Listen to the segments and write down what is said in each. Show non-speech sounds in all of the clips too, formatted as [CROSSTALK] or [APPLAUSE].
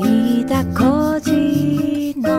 飯田浩二の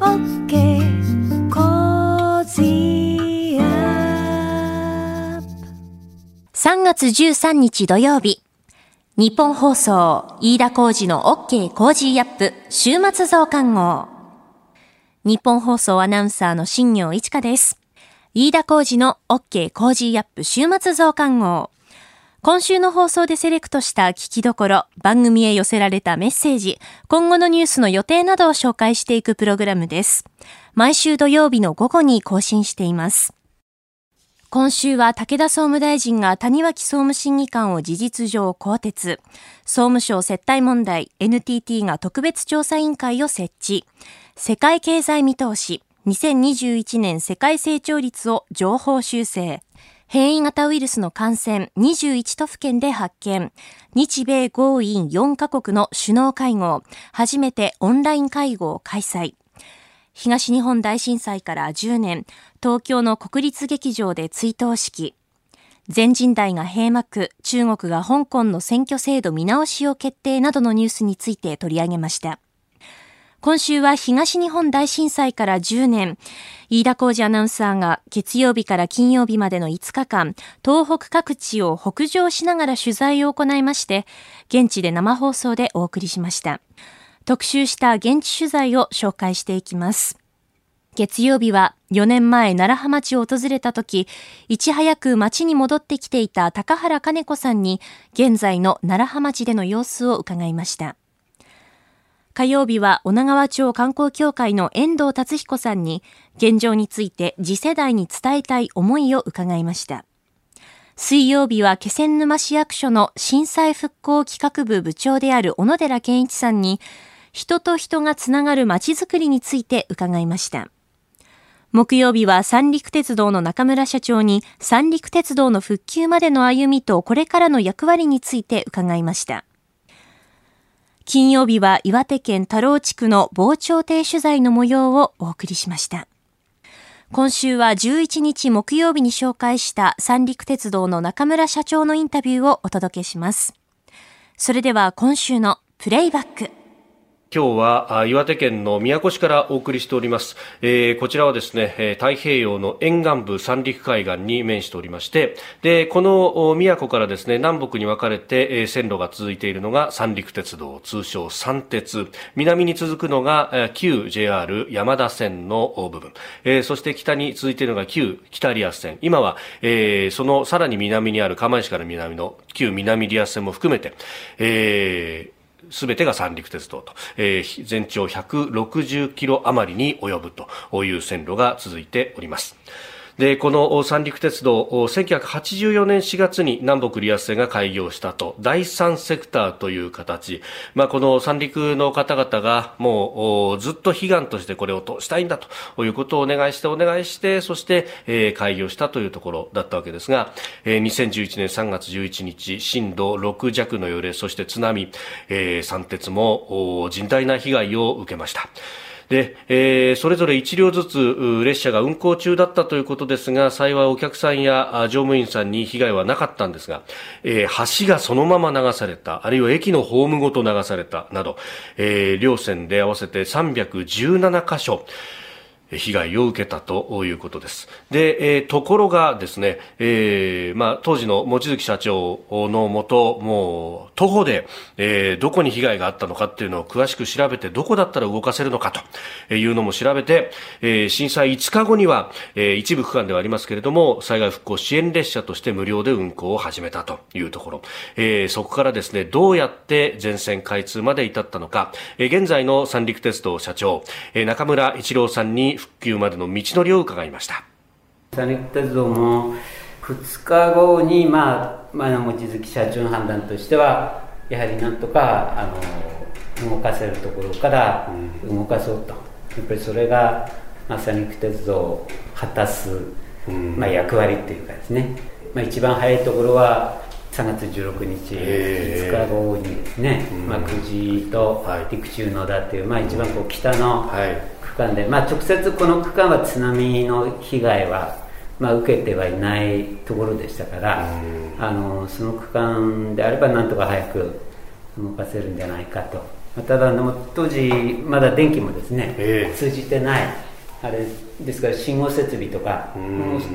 OK 工事アップ3月13日土曜日。日本放送、飯田浩二の OK 工事アップ週末増刊号。日本放送アナウンサーの新業一華です。飯田浩二の OK 工事アップ週末増刊号。今週の放送でセレクトした聞きどころ、番組へ寄せられたメッセージ、今後のニュースの予定などを紹介していくプログラムです。毎週土曜日の午後に更新しています。今週は武田総務大臣が谷脇総務審議官を事実上更迭。総務省接待問題 NTT が特別調査委員会を設置。世界経済見通し2021年世界成長率を情報修正。変異型ウイルスの感染21都府県で発見。日米豪印4カ国の首脳会合。初めてオンライン会合を開催。東日本大震災から10年、東京の国立劇場で追悼式。全人代が閉幕、中国が香港の選挙制度見直しを決定などのニュースについて取り上げました。今週は東日本大震災から10年、飯田浩二アナウンサーが月曜日から金曜日までの5日間、東北各地を北上しながら取材を行いまして、現地で生放送でお送りしました。特集した現地取材を紹介していきます。月曜日は4年前奈良浜町を訪れた時、いち早く町に戻ってきていた高原金子さんに、現在の奈良浜町での様子を伺いました。火曜日は女川町観光協会の遠藤達彦さんに、現状について次世代に伝えたい思いを伺いました。水曜日は気仙沼市役所の震災復興企画部部長である小野寺健一さんに、人と人がつながる街づくりについて伺いました。木曜日は三陸鉄道の中村社長に三陸鉄道の復旧までの歩みとこれからの役割について伺いました。金曜日は岩手県太郎地区の防潮堤取材の模様をお送りしました。今週は11日木曜日に紹介した三陸鉄道の中村社長のインタビューをお届けします。それでは今週のプレイバック。今日は岩手県の宮古市からお送りしております、えーこちらはですね、太平洋の沿岸部三陸海岸に面しておりましてでこの宮古からですね南北に分かれて、線路が続いているのが三陸鉄道通称三鉄。南に続くのが、旧 JR 山田線の部分、えーそして北に続いているのが旧北リア線。今は、えーそのさらに南にある釜石から南の旧南リア線も含めて、えーすべてが三陸鉄道と、えー全長160キロ余りに及ぶという線路が続いております。で、この三陸鉄道、1984年4月に南北リアス線が開業したと、第三セクターという形、まあ、この三陸の方々がもうずっと悲願としてこれを通したいんだと。いうことをお願いしてお願いして、そして、えー開業したというところだったわけですが、えー2011年3月11日、震度6弱の揺れ、そして津波、えー三鉄も甚大な被害を受けました。で、えーそれぞれ1両ずつ列車が運行中だったということですが幸いお客さんや乗務員さんに被害はなかったんですが、えー橋がそのまま流されたあるいは駅のホームごと流されたなど、えー両線で合わせて317箇所被害を受けたということです。で、えーところがですね、えーまあ、当時の望月社長のもと、もう徒歩で、えーどこに被害があったのかっていうのを詳しく調べて、どこだったら動かせるのかというのも調べて、えー震災5日後には、えー一部区間ではありますけれども、災害復興支援列車として無料で運行を始めたというところ、えーそこからですね、どうやって全線開通まで至ったのか、えー現在の三陸鉄道社長、えー中村一郎さんに復旧までの道のりを伺いました。三陸鉄道も2日後に、まあ、まあ、望月社長の判断としてはやはりなんとかあの動かせるところから動かそうと。やっぱりそれが、まあ、三陸鉄道を果たす、まあ、役割っていうかですね、まあ、一番早いところは3月16日、へ2日後にですね、まあ、久慈とはい。陸中野田っていう、まあ、一番こう北のはい区間で、まあ、直接この区間は津波の被害は、まあ、受けてはいないところでしたから、あのその区間であればなんとか早く動かせるんじゃないかと。ただあの当時まだ電気もですね、ええ。通じてないあれですから信号設備とか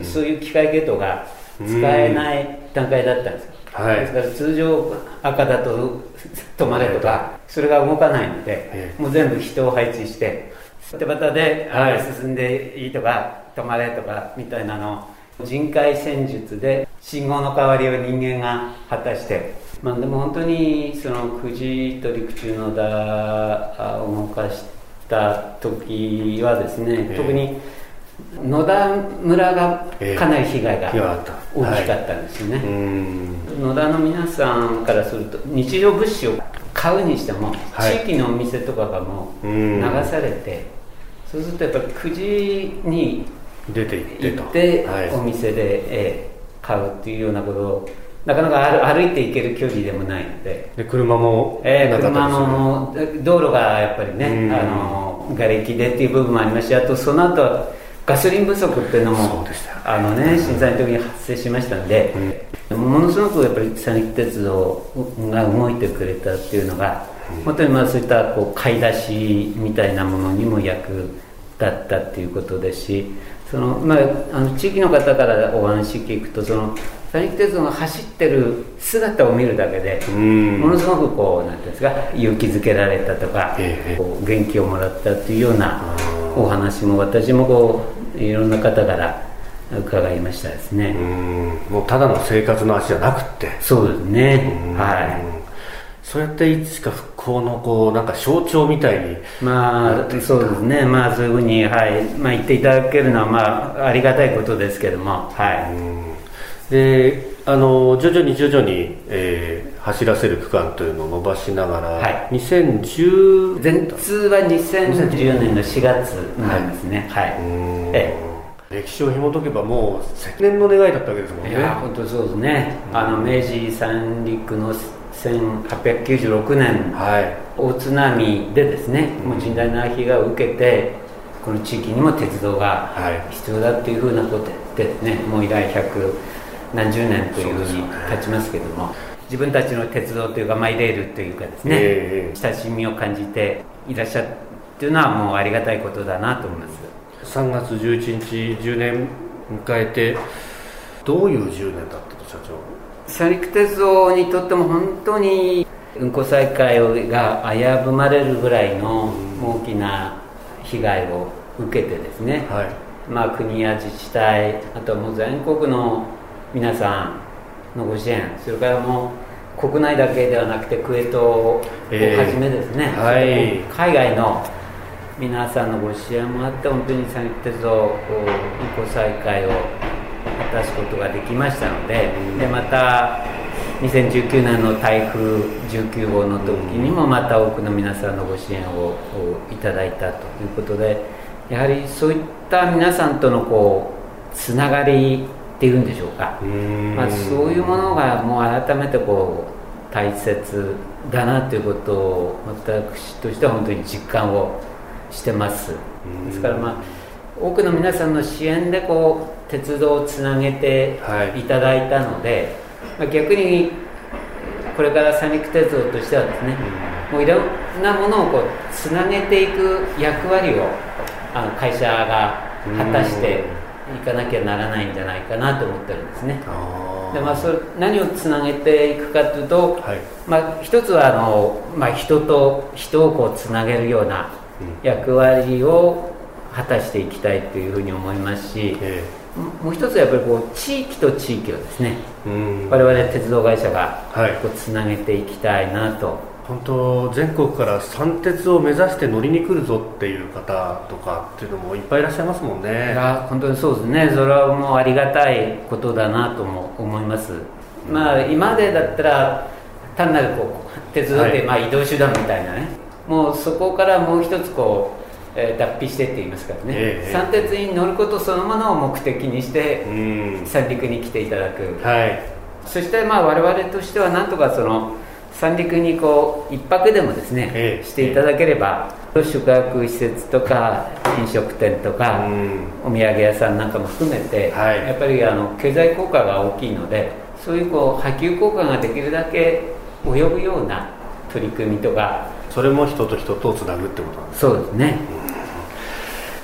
うそういう機械ゲートが使えない段階だったんですよ。はい。ですから通常赤だと止まれとかそれが動かないのでえ。もう全部人を配置してバタバタで、あはい進んでいいとか止まれとかみたいなのを人海戦術で信号の代わりを人間が果たしてまあでも本当にその9時と陸中の田を動かした時はですね、ええ。特に野田村がかなり被害が大きかったんですよね、うん。野田の皆さんからすると日常物資を買うにしても、はい。地域のお店とかがもううん。流されて、そうするとやっぱり9時に出て行ってお店で、ええ買うっていうようなことをなかなか歩歩いて行ける距離でもないので。で車もえー、車も道路がやっぱりね、うん。あの瓦礫でっていう部分もありますしあとその後はガソリン不足っていうのもあのね震災の時に発生しましたんで、ものすごくやっぱり三陸鉄道が動いてくれたっていうのが、本当にまあそういったこう買い出しみたいなものにも役立ったっていうことですしその、まあ、あの地域の方からお話聞くとその三陸鉄道が走ってる姿を見るだけで、うん。ものすごくこうなんていうんですか勇気づけられたとか、ええこう元気をもらったっていうようなお話も私もこういろんな方から伺いましたですね、うん。もうただの生活の足じゃなくって。そうですね。うん。はそうやっていつしか復興のこうなんか象徴みたいに。いまあそうですね。まあそういうふうに、はい。まあ、言っていただけるのはまあありがたいことですけども。はい、であの徐々に徐々に、えー走らせる区間というのを伸ばしながら、はい。2010全通は2014年の4月なんですね。はい、うん。え歴史を紐解けばもう千年の願いだったわけですもんね。いや本当そうですね、あの明治三陸の1896年はい。大津波でですね、もう甚大な被害を受けてこの地域にも鉄道がはい。必要だっていうふうなことでですねもう以来百何十年というふうに経ちますけども、自分たちの鉄道というかマイレールというかですね、ええ親しみを感じていらっしゃるっていうのはもうありがたいことだなと思います。3月11日10年迎えてどういう10年だったと社長？三陸鉄道にとっても本当に運行再開が危ぶまれるぐらいの大きな被害を受けてですね、はい。まあ、国や自治体あとはもう全国の皆さんのご支援それからもう国内だけではなくてクウェートをええ。はじめですね、はい。それとも海外の皆さんのご支援もあって本当に三陸鉄道運行再開を果たすことができましたのででまた2019年の台風19号の時にもまた多くの皆さんのご支援をいただいたということでやはりそういった皆さんとのこうつながりっていうんでしょうか、まあ、そういうものがもう改めてこう大切だなということを私としては本当に実感をしてます。ですからまあ多くの皆さんの支援でこう鉄道をつなげてはい。いただいたので、まあ、逆にこれから三陸鉄道としてはですね、もういろんなものをこうつなげていく役割をあの会社が果たしていかなきゃならないんじゃないかなと思ってるんですね。あでまあ、それ何をつなげていくかというと、はい。まあ、一つはあの、まあ、人と人をこうつなげるような役割を果たしていきたいというふうに思いますし、えもう一つはやっぱりこう地域と地域をですねえうん。我々鉄道会社がはい。こうつなげていきたいなと、本当全国から三鉄を目指して乗りに来るぞっていう方とかっていうのもいっぱいいらっしゃいますもんいねや本当にそうですね。それはもうありがたいことだなとも思います。まあ今までだったら単なるこう鉄道ってはい。まあ移動手段みたいなね、もうそこからもう一つこう、えー脱皮してって言いますからね、ええ三鉄に乗ることそのものを目的にしてうん。三陸に来ていただく、はい。そしてまあ我々としてはなんとかその三陸にこう一泊でもですね、ええしていただければ宿泊施設とか飲食店とか、うん。お土産屋さんなんかも含めて、はい。やっぱりあの経済効果が大きいのでそういうこう波及効果ができるだけ及ぶような取り組みとかそれも人と人とをつなぐってことなんですそうですね、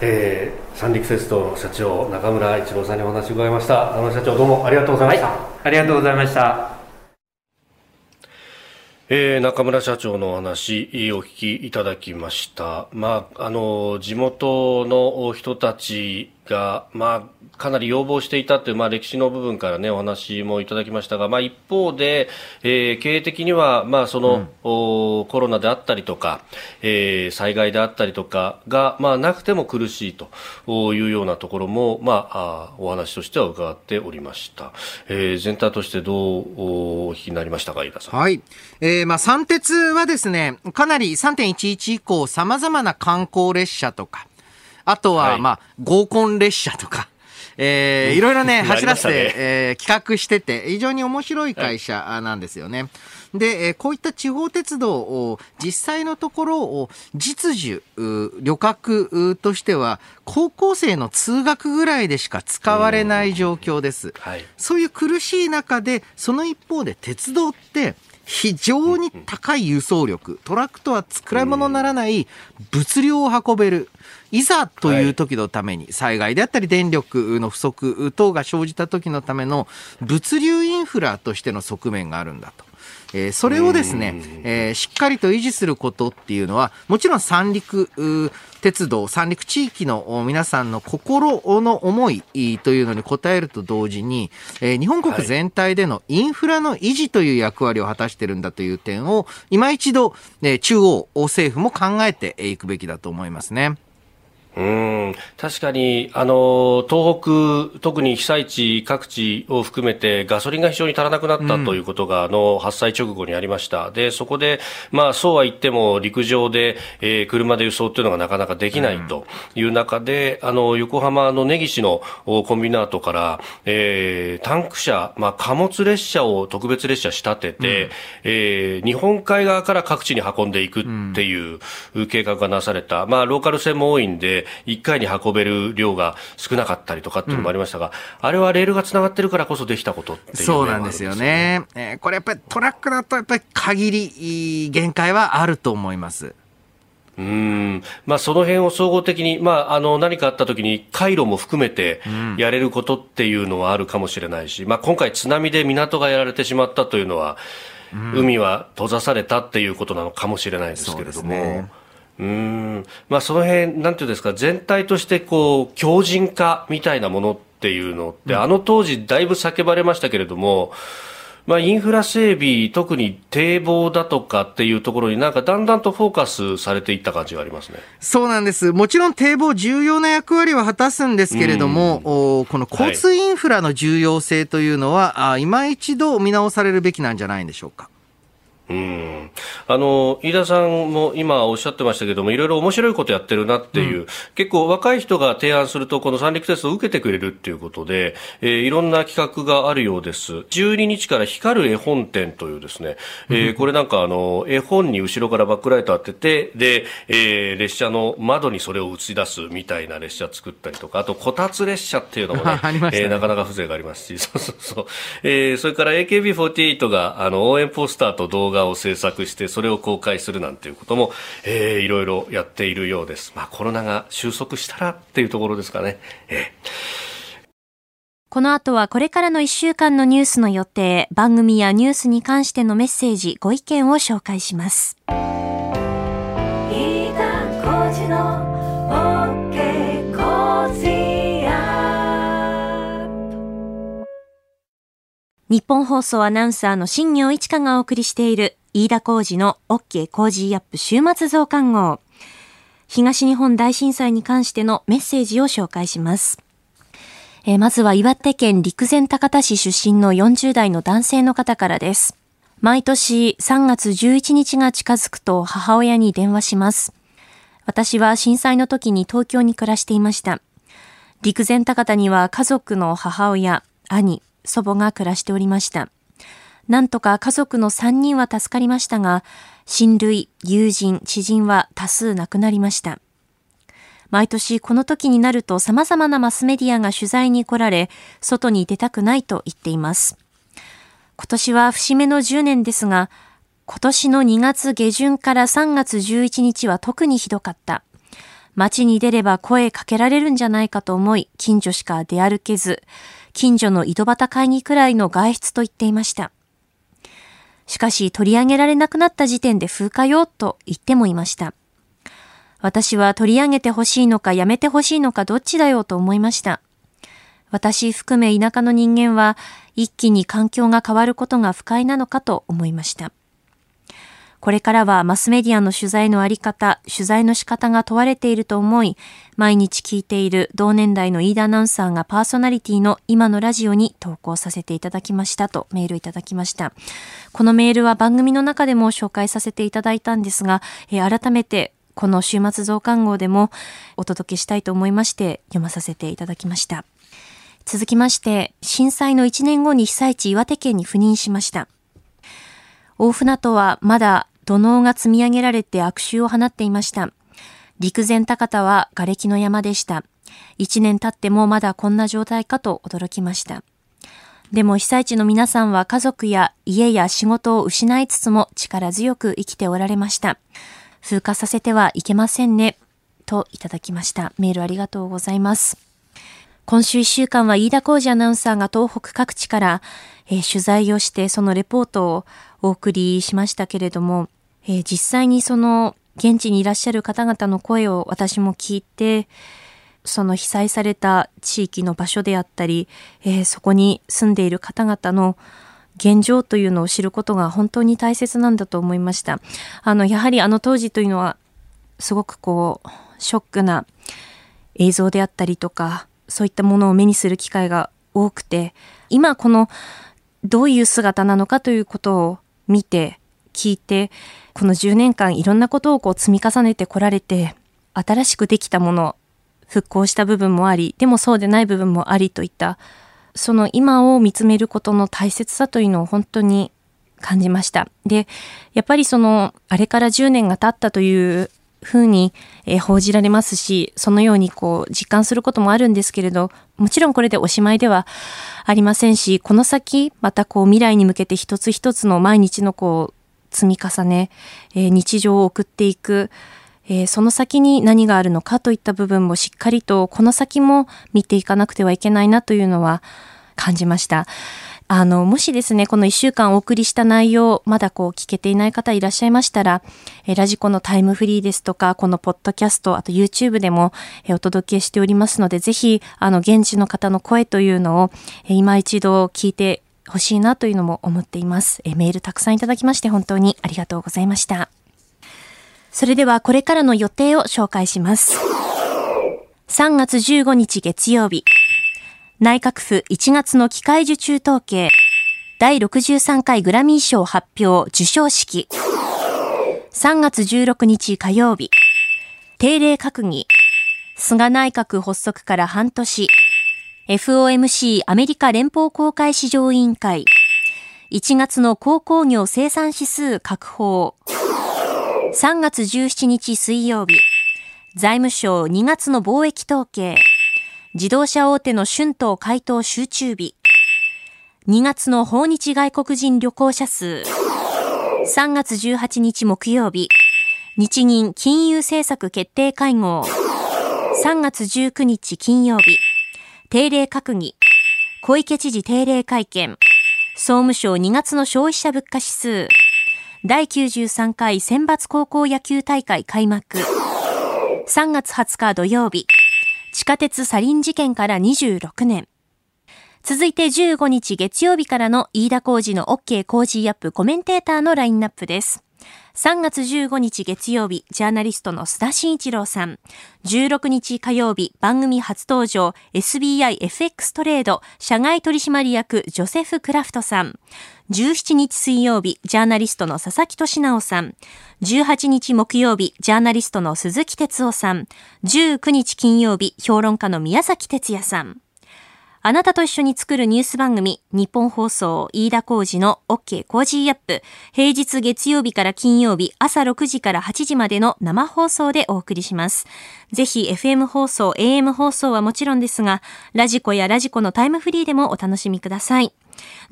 えー、三陸鉄道社長中村一郎さんにお話を伺いました。中村社長どうもありがとうございました、はい、ありがとうございました。えー、中村社長のお話お聞きいただきました。まあ、あの、地元の人たちが、まあ、かなり要望していたという、まあ、歴史の部分からね、お話もいただきましたが、まあ、一方で、えー、経営的には、まあ、その、うん、コロナであったりとか、えー、災害であったりとかが、まあ、なくても苦しいというようなところも、まあ、あお話としては伺っておりました。えー、全体としてどうお聞きになりましたか、飯田さん。はい。えー、まあ、三鉄はですね、かなり3.11以降、様々な観光列車とか、あとは、まあ、合コン列車とか、えー、いろいろね、[LAUGHS] 走らせて、ね、えー、企画してて、非常に面白い会社なんですよね。はい、で、えこういった地方鉄道を、実際のところを、実需、旅客としては、高校生の通学ぐらいでしか使われない状況です。はい、そういう苦しい中で、その一方で鉄道って、非常に高い輸送力、トラックとは作ら物にならない物量を運べる。いざという時のために、災害であったり電力の不足等が生じた時のための物流インフラとしての側面があるんだと。えー、それをですね、えー、しっかりと維持することっていうのは、もちろん三陸鉄道、三陸地域の皆さんの心の思いというのに応えると同時に、えー、日本国全体でのインフラの維持という役割を果たしてるんだという点を、今一度、え中央政府も考えていくべきだと思いますね。うん。確かにあの東北、特に被災地各地を含めてガソリンが非常に足らなくなったということが、うん、あの発災直後にありました。でそこで、まあ、そうは言っても陸上で、えー、車で輸送というのがなかなかできないという中で、うん、あの横浜の根岸のコンビナートから、えー、タンク車、まあ、貨物列車を特別列車仕立てて、うん、えー、日本海側から各地に運んでいくっていう計画がなされた、まあ、ローカル線も多いんで1回に運べる量が少なかったりとかっていうのもありましたが、うん、あれはレールがつながってるからこそできたことっていう、ね、そうなんですよね。えー、これやっぱりトラックだとやっぱり限り、限界はあると思います。うんまあ、その辺を総合的に、まあ、あの何かあったときに回路も含めてやれることっていうのはあるかもしれないし、まあ、今回、津波で港がやられてしまったというのは、うん、海は閉ざされたっていうことなのかもしれないですけれども。うんまあ、その辺、なんていうんですか、全体としてこう強靭化みたいなものっていうのって、うん、あの当時、だいぶ叫ばれましたけれども、まあ、インフラ整備、特に堤防だとかっていうところになんかだんだんとフォーカスされていった感じがありますね。そうなんです。もちろん堤防重要な役割は果たすんですけれども、うん、この交通インフラの重要性というのは、はい、今一度見直されるべきなんじゃないんでしょうか。うん。あの飯田さんも今おっしゃってましたけどもいろいろ面白いことやってるなっていう、うん、結構若い人が提案するとこの三陸鉄道を受けてくれるっていうことで、えー、いろんな企画があるようです。12日から光る絵本展というですね、えー、これなんかあの絵本に後ろからバックライト当ててで、えー、列車の窓にそれを映し出すみたいな列車作ったりとかあとこたつ列車っていうのもね [LAUGHS] ね、えー、なかなか風情がありますし。そうそうそう、えー、それから AKB48 があの応援ポスターと動画画を制作してそれを公開するなんていうことも、えー、いろいろやっているようです。まあ、コロナが収束したらっていうところですかね。えー、この後はこれからの1週間のニュースの予定、番組やニュースに関してのメッセージ、ご意見を紹介します。日本放送アナウンサーの新業一華がお送りしている飯田浩二の OK 工事アップ週末増刊号。東日本大震災に関してのメッセージを紹介します。えー、まずは岩手県陸前高田市出身の40代の男性の方からです。毎年3月11日が近づくと母親に電話します。私は震災の時に東京に暮らしていました。陸前高田には家族の母親、兄、祖母が暮らしておりました。なんとか家族の3人は助かりましたが、親類、友人、知人は多数亡くなりました。毎年この時になると様々なマスメディアが取材に来られ、外に出たくないと言っています。今年は節目の10年ですが、今年の2月下旬から3月11日は特にひどかった。街に出れば声かけられるんじゃないかと思い、近所しか出歩けず、近所の井戸端会議くらいの外出と言っていました。しかし取り上げられなくなった時点で風化よと言ってもいました。私は取り上げてほしいのかやめてほしいのかどっちだよと思いました。私含め田舎の人間は一気に環境が変わることが不快なのかと思いました。これからはマスメディアの取材のあり方、取材の仕方が問われていると思い、毎日聞いている同年代の飯田アナウンサーがパーソナリティの今のラジオに投稿させていただきましたとメールいただきました。このメールは番組の中でも紹介させていただいたんですが、えー、改めてこの週末増刊号でもお届けしたいと思いまして読まさせていただきました。続きまして、震災の1年後に被災地岩手県に赴任しました。大船渡はまだ土のうが積み上げられて悪臭を放っていました。陸前高田は瓦礫の山でした。一年経ってもまだこんな状態かと驚きました。でも被災地の皆さんは家族や家や仕事を失いつつも力強く生きておられました。風化させてはいけませんね。といただきました。メールありがとうございます。今週一週間は飯田浩二アナウンサーが東北各地から、えー、取材をしてそのレポートをお送りしましたけれども、えー、実際にその現地にいらっしゃる方々の声を私も聞いて、その被災された地域の場所であったり、えー、そこに住んでいる方々の現状というのを知ることが本当に大切なんだと思いました。あの、やはりあの当時というのは、すごくこう、ショックな映像であったりとか、そういったものを目にする機会が多くて、今このどういう姿なのかということを見て、聞いて、この10年間いろんなことをこう積み重ねてこられて、新しくできたもの、復興した部分もあり、でもそうでない部分もありといった、その今を見つめることの大切さというのを本当に感じました。で、やっぱりその、あれから10年が経ったというふうに、えー、報じられますし、そのようにこう実感することもあるんですけれど、もちろんこれでおしまいではありませんし、この先、またこう未来に向けて一つ一つの毎日のこう積み重ね、えー、日常を送っていく、えー、その先に何があるのかといった部分もしっかりとこの先も見ていかなくてはいけないなというのは感じました。あの、もしですね、この1週間お送りした内容、まだこう聞けていない方いらっしゃいましたら、えラジコのタイムフリーですとか、このポッドキャスト、あと YouTube でも、えお届けしておりますので、ぜひ、あの、現地の方の声というのを、え今一度聞いてほしいなというのも思っています。えメールたくさんいただきまして本当にありがとうございました。それではこれからの予定を紹介します。3月15日月曜日。内閣府1月の機械受注統計、第63回グラミー賞発表受賞式、3月16日火曜日、定例閣議、菅内閣発足から半年、FOMC アメリカ連邦公開市場委員会、1月の鉱工業生産指数確保、3月17日水曜日、財務省2月の貿易統計、自動車大手の春闘回答集中日。2月の訪日外国人旅行者数。3月18日木曜日。日銀金融政策決定会合。3月19日金曜日。定例閣議。小池知事定例会見。総務省2月の消費者物価指数。第93回選抜高校野球大会開幕。3月20日土曜日。地下鉄サリン事件から26年。続いて15日月曜日からの飯田工事の OK 工事アップコメンテーターのラインナップです。3月15日月曜日、ジャーナリストの須田慎一郎さん。16日火曜日、番組初登場、 SBI FX トレード、社外取締役、ジョセフ・クラフトさん。17日水曜日、ジャーナリストの佐々木俊尚さん。18日木曜日、ジャーナリストの鈴木哲夫さん。19日金曜日、評論家の宮崎哲弥さん。あなたと一緒に作るニュース番組、ニッポン放送、飯田浩司の OK! Cozy up!。平日月曜日から金曜日、朝6時から8時までの生放送でお送りします。ぜひ、FM 放送、AM 放送はもちろんですが、ラジコやラジコのタイムフリーでもお楽しみください。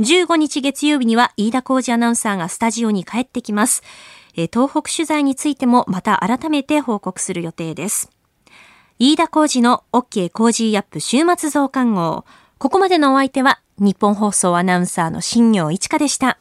15日月曜日には、飯田浩二アナウンサーがスタジオに帰ってきます。東北取材についても、また改めて報告する予定です。飯田浩二の OK 工事アップ週末増刊号。ここまでのお相手は、日本放送アナウンサーの新業一華でした。